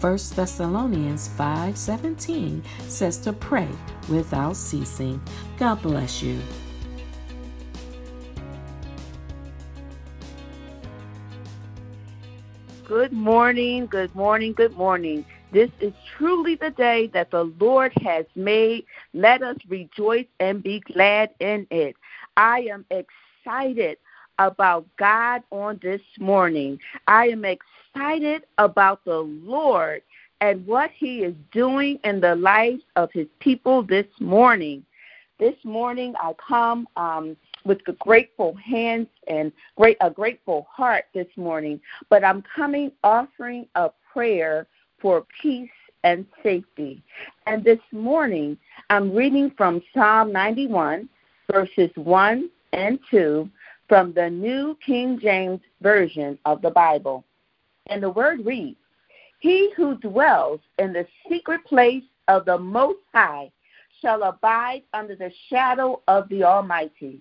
1 Thessalonians 5:17 says to pray without ceasing. God bless you. Good morning, good morning, good morning. This is truly the day that the Lord has made. Let us rejoice and be glad in it. I am excited about God on this morning. I am excited about the Lord and what He is doing in the lives of His people this morning. This morning, I come um, with grateful hands and great a grateful heart this morning. But I'm coming offering a prayer for peace and safety. And this morning, I'm reading from Psalm 91, verses 1 and 2 from the New King James Version of the Bible. And the word reads He who dwells in the secret place of the Most High shall abide under the shadow of the Almighty.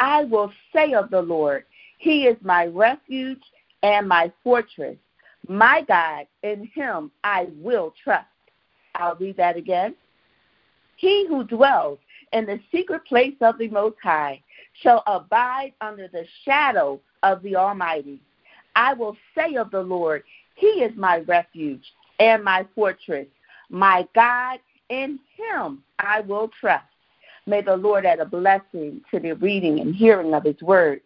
I will say of the Lord, He is my refuge and my fortress. My God, in Him I will trust. I'll read that again. He who dwells in the secret place of the Most High shall abide under the shadow of the Almighty. I will say of the Lord, He is my refuge and my fortress, my God, in Him I will trust. May the Lord add a blessing to the reading and hearing of His word.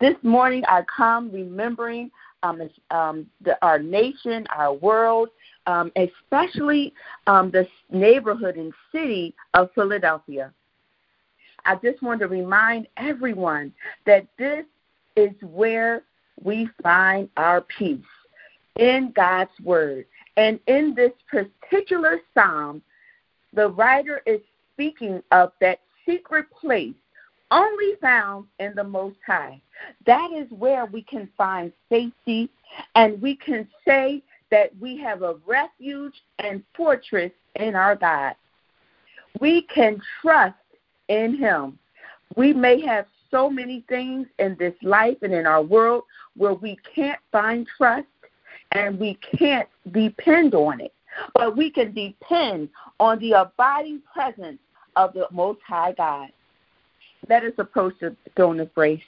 This morning I come remembering um, um, the, our nation, our world, um, especially um, the neighborhood and city of Philadelphia. I just want to remind everyone that this is where we find our peace in God's Word. And in this particular psalm, the writer is speaking of that secret place only found in the Most High. That is where we can find safety and we can say that we have a refuge and fortress in our God. We can trust in Him. We may have so many things in this life and in our world where we can't find trust and we can't depend on it. But we can depend on the abiding presence of the Most High God. Let us approach the throne of grace.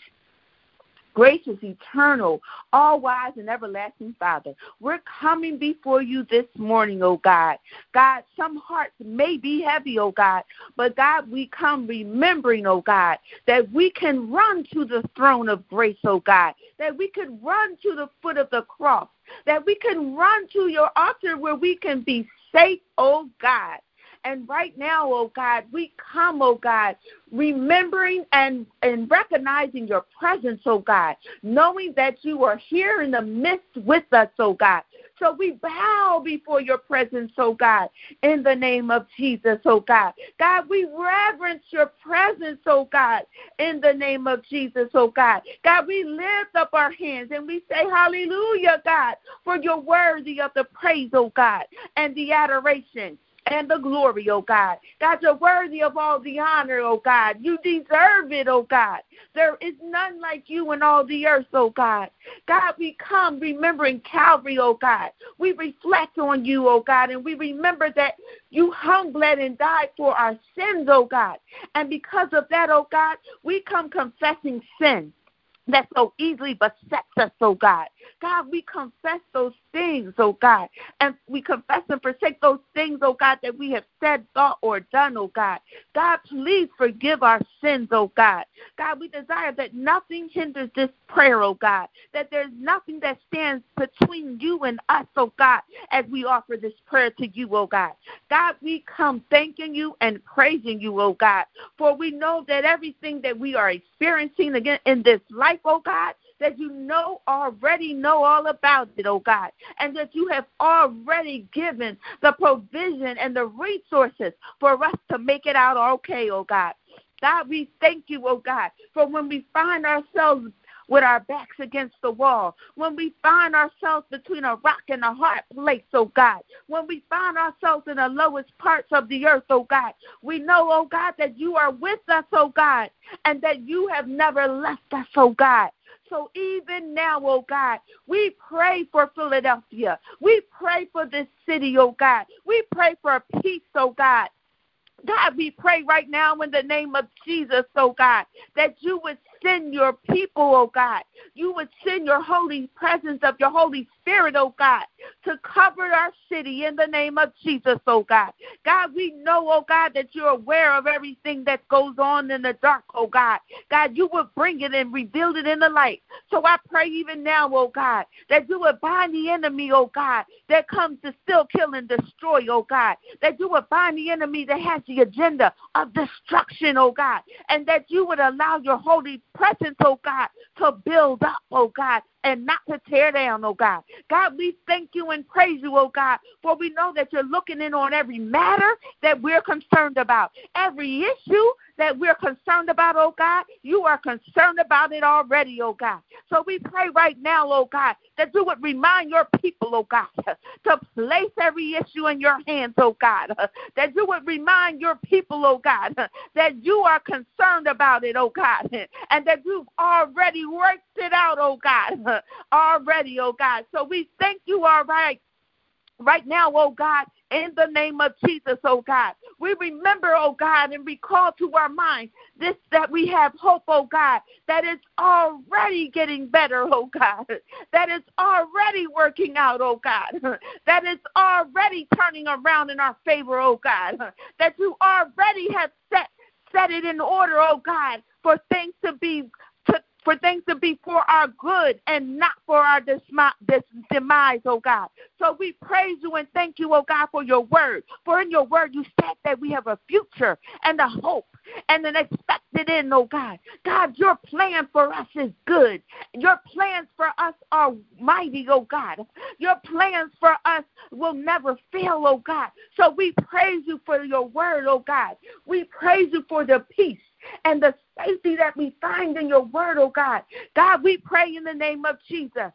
Gracious, eternal, all wise, and everlasting Father, we're coming before you this morning, oh God. God, some hearts may be heavy, oh God, but God, we come remembering, oh God, that we can run to the throne of grace, oh God, that we can run to the foot of the cross, that we can run to your altar where we can be safe, oh God. And right now, oh God, we come, oh God, remembering and, and recognizing your presence, oh God, knowing that you are here in the midst with us, oh God. So we bow before your presence, oh God, in the name of Jesus, oh God. God, we reverence your presence, oh God, in the name of Jesus, oh God. God, we lift up our hands and we say, Hallelujah, God, for you're worthy of the praise, oh God, and the adoration and the glory, oh God. God, you're worthy of all the honor, oh God. You deserve it, oh God. There is none like you in all the earth, oh God. God, we come remembering Calvary, oh God. We reflect on you, oh God, and we remember that you hung, bled, and died for our sins, oh God. And because of that, oh God, we come confessing sin that so easily besets us, oh God. God, we confess those things, oh God, and we confess and forsake those things, oh God, that we have said, thought, or done, oh God. God, please forgive our sins, oh God. God, we desire that nothing hinders this prayer, oh God, that there's nothing that stands between you and us, oh God, as we offer this prayer to you, oh God. God, we come thanking you and praising you, oh God, for we know that everything that we are experiencing again in this life, oh God, that you know already know all about it, oh God, and that you have already given the provision and the resources for us to make it out okay, oh God. God, we thank you, oh God, for when we find ourselves with our backs against the wall, when we find ourselves between a rock and a hard place, oh God, when we find ourselves in the lowest parts of the earth, oh God, we know, oh God, that you are with us, oh God, and that you have never left us, oh God. So even now, oh God, we pray for Philadelphia. We pray for this city, oh God. We pray for peace, oh God. God, we pray right now in the name of Jesus, oh God, that you would send your people, oh God. You would send your holy presence of your Holy Spirit, oh God, to cover our city in the name of Jesus, oh God. God, we know, oh God, that you're aware of everything that goes on in the dark, oh God. God, you would bring it and reveal it in the light. So I pray even now, oh God, that you would bind the enemy, oh God, that comes to still kill and destroy, oh God. That you would bind the enemy that has the agenda of destruction, oh God. And that you would allow your holy presence, oh God, to build up, oh God, and not to tear down, oh God. God, we thank you and praise you, oh God, for we know that you're looking in on every matter that we're concerned about, every issue that we're concerned about, oh God, you are concerned about it already, oh God. So we pray right now, oh God, that you would remind your people, oh God, to place every issue in your hands, oh God. That you would remind your people, oh God, that you are concerned about it, oh God, and that you've already worked it out, oh God, already, oh God. So we thank you, all right, right now, oh God, in the name of Jesus, oh God. We remember, oh God, and recall to our mind this that we have hope, oh God, that is already getting better, oh God, that is already working out, oh God, that is already turning around in our favor, oh God, that you already have set set it in order, oh God, for things to be for things to be for our good and not for our demise, oh God. So we praise you and thank you, oh God, for your word. For in your word you said that we have a future and a hope and an expected end, oh God. God, your plan for us is good. Your plans for us are mighty, oh God. Your plans for us will never fail, oh God. So we praise you for your word, oh God. We praise you for the peace and the safety that we find in your word, oh God. God, we pray in the name of Jesus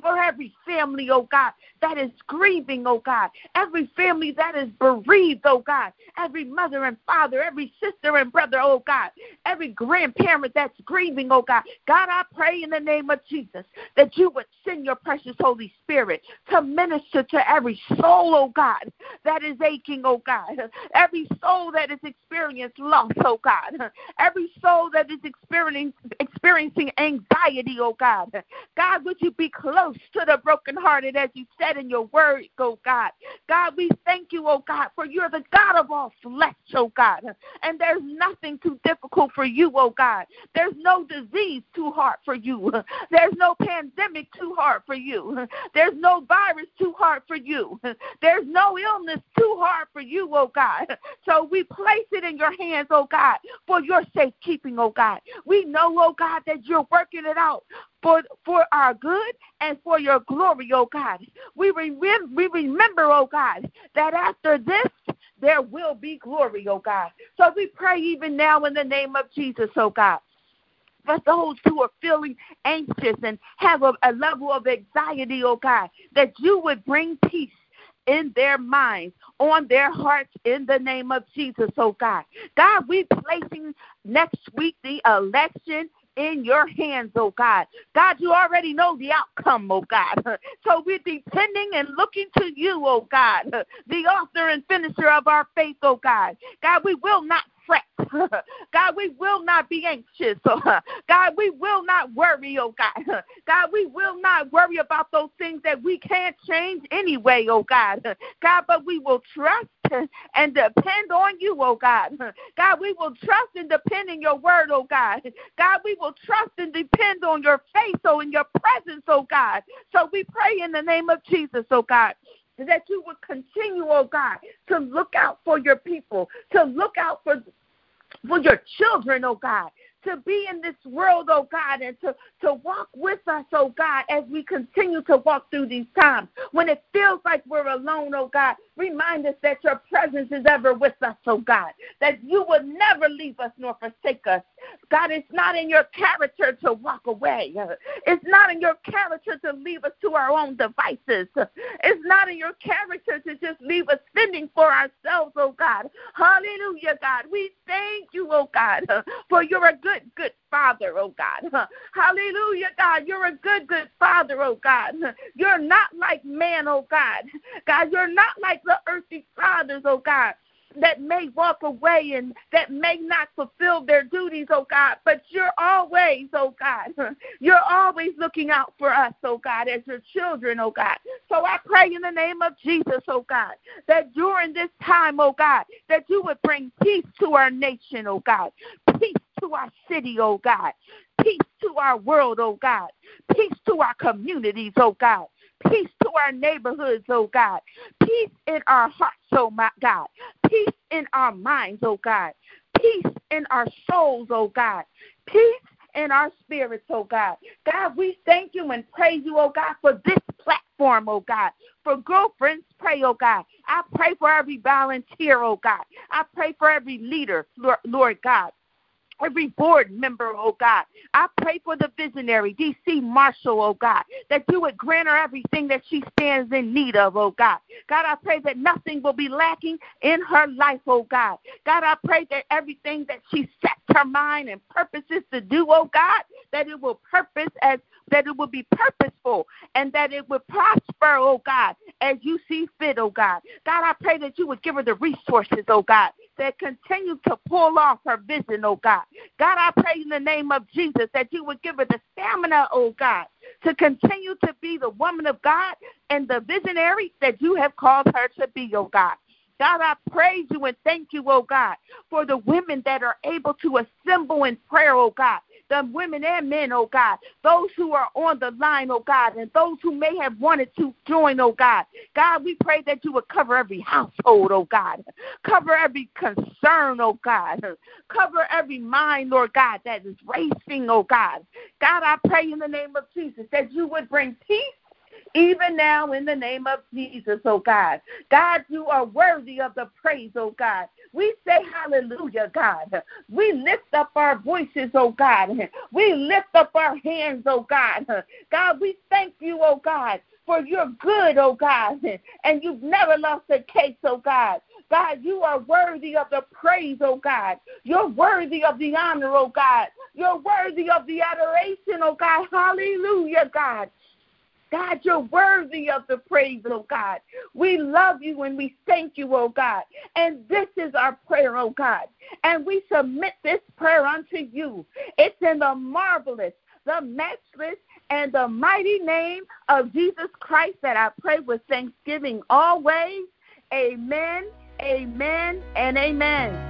for every family, oh God, that is grieving, oh God, every family that is bereaved, oh God, every mother and father, every sister and brother, oh God, every grandparent that's grieving, oh God. God, I pray in the name of Jesus that you would send your precious Holy Spirit to minister to every soul, oh God, that is aching, oh God, every soul that is experiencing loss, oh God, every soul that is experiencing experiencing anxiety, oh God. God, would you be close to the brokenhearted as you said in your word, oh God. God, we thank you, oh God, for you're the God of all flesh, oh God. And there's nothing too difficult for you, oh God. There's no disease too hard for you. There's no pandemic too hard for you. There's no virus too hard for you. There's no illness too hard for you, oh God. So we place it in your hands, oh God, for your safekeeping, oh God. We know, oh God, that you're working it out for for our good and for your glory, oh God. We we remember, oh God, that after this there will be glory, oh God. So we pray even now in the name of Jesus, oh God for those who are feeling anxious and have a, a, level of anxiety, oh God, that you would bring peace in their minds, on their hearts, in the name of Jesus, oh God. God, we placing next week the election in your hands, oh God. God, you already know the outcome, oh God. So we're depending and looking to you, oh God, the author and finisher of our faith, oh God. God, we will not fret. God, we will not be anxious. God, we will not worry, oh God. God, we will not worry about those things that we can't change anyway, oh God. God, but we will trust and depend on you, oh God. God, we will trust and depend in your word, oh God. God, we will trust and depend on your face, oh, in your presence, oh God. So we pray in the name of Jesus, oh God that you would continue, oh God, to look out for your people, to look out for for your children, oh God, to be in this world, oh God, and to, to walk with us, oh God, as we continue to walk through these times. When it feels like we're alone, oh God, remind us that your presence is ever with us, oh God, that you will never leave us nor forsake us. God, it's not in your character to walk away. It's not in your character to leave us to our own devices. It's not in your character to just leave us fending for ourselves, oh God. Hallelujah, God. We thank you, oh God, for you're a good, good Father, oh God. Hallelujah, God. You're a good, good Father, oh God. You're not like man, oh God. God, you're not like the earthly fathers, oh God that may walk away and that may not fulfill their duties, oh God, but you're always, oh God, you're always looking out for us, oh God, as your children, oh God. So I pray in the name of Jesus, oh God, that during this time, oh God, that you would bring peace to our nation, oh God, peace to our city, oh God, peace to our world, oh God, peace to our communities, oh God peace to our neighborhoods, oh God. Peace in our hearts, oh my God. Peace in our minds, oh God. Peace in our souls, oh God. Peace in our spirits, oh God. God, we thank you and praise you, oh God, for this platform, oh God. For girlfriends, pray, oh God. I pray for every volunteer, oh God. I pray for every leader, Lord, Lord God every board member, oh God. I pray for the visionary, D.C. Marshall, oh God, that you would grant her everything that she stands in need of, oh God. God, I pray that nothing will be lacking in her life, oh God. God, I pray that everything that she sets her mind and purposes to do, oh God, that it will purpose as that it would be purposeful and that it would prosper, oh God, as you see fit, oh God. God, I pray that you would give her the resources, oh God, that continue to pull off her vision, oh God. God, I pray in the name of Jesus that you would give her the stamina, oh God, to continue to be the woman of God and the visionary that you have called her to be, oh God. God, I praise you and thank you, oh God, for the women that are able to assemble in prayer, oh God the women and men, oh God, those who are on the line, oh God, and those who may have wanted to join, oh God. God, we pray that you would cover every household, oh God. Cover every concern, oh God. Cover every mind, Lord God, that is racing, oh God. God, I pray in the name of Jesus that you would bring peace even now in the name of Jesus, oh God. God, you are worthy of the praise, oh God. We say hallelujah, God. We lift up our voices, oh God. We lift up our hands, oh God. God, we thank you, oh God, for you're good, oh God, and you've never lost a case, oh God. God, you are worthy of the praise, oh God. You're worthy of the honor, oh God. You're worthy of the adoration, oh God. Hallelujah, God. God, you're worthy of the praise, oh God. We love you and we thank you, oh God. And this is our prayer, oh God. And we submit this prayer unto you. It's in the marvelous, the matchless, and the mighty name of Jesus Christ that I pray with thanksgiving always. Amen, amen, and amen.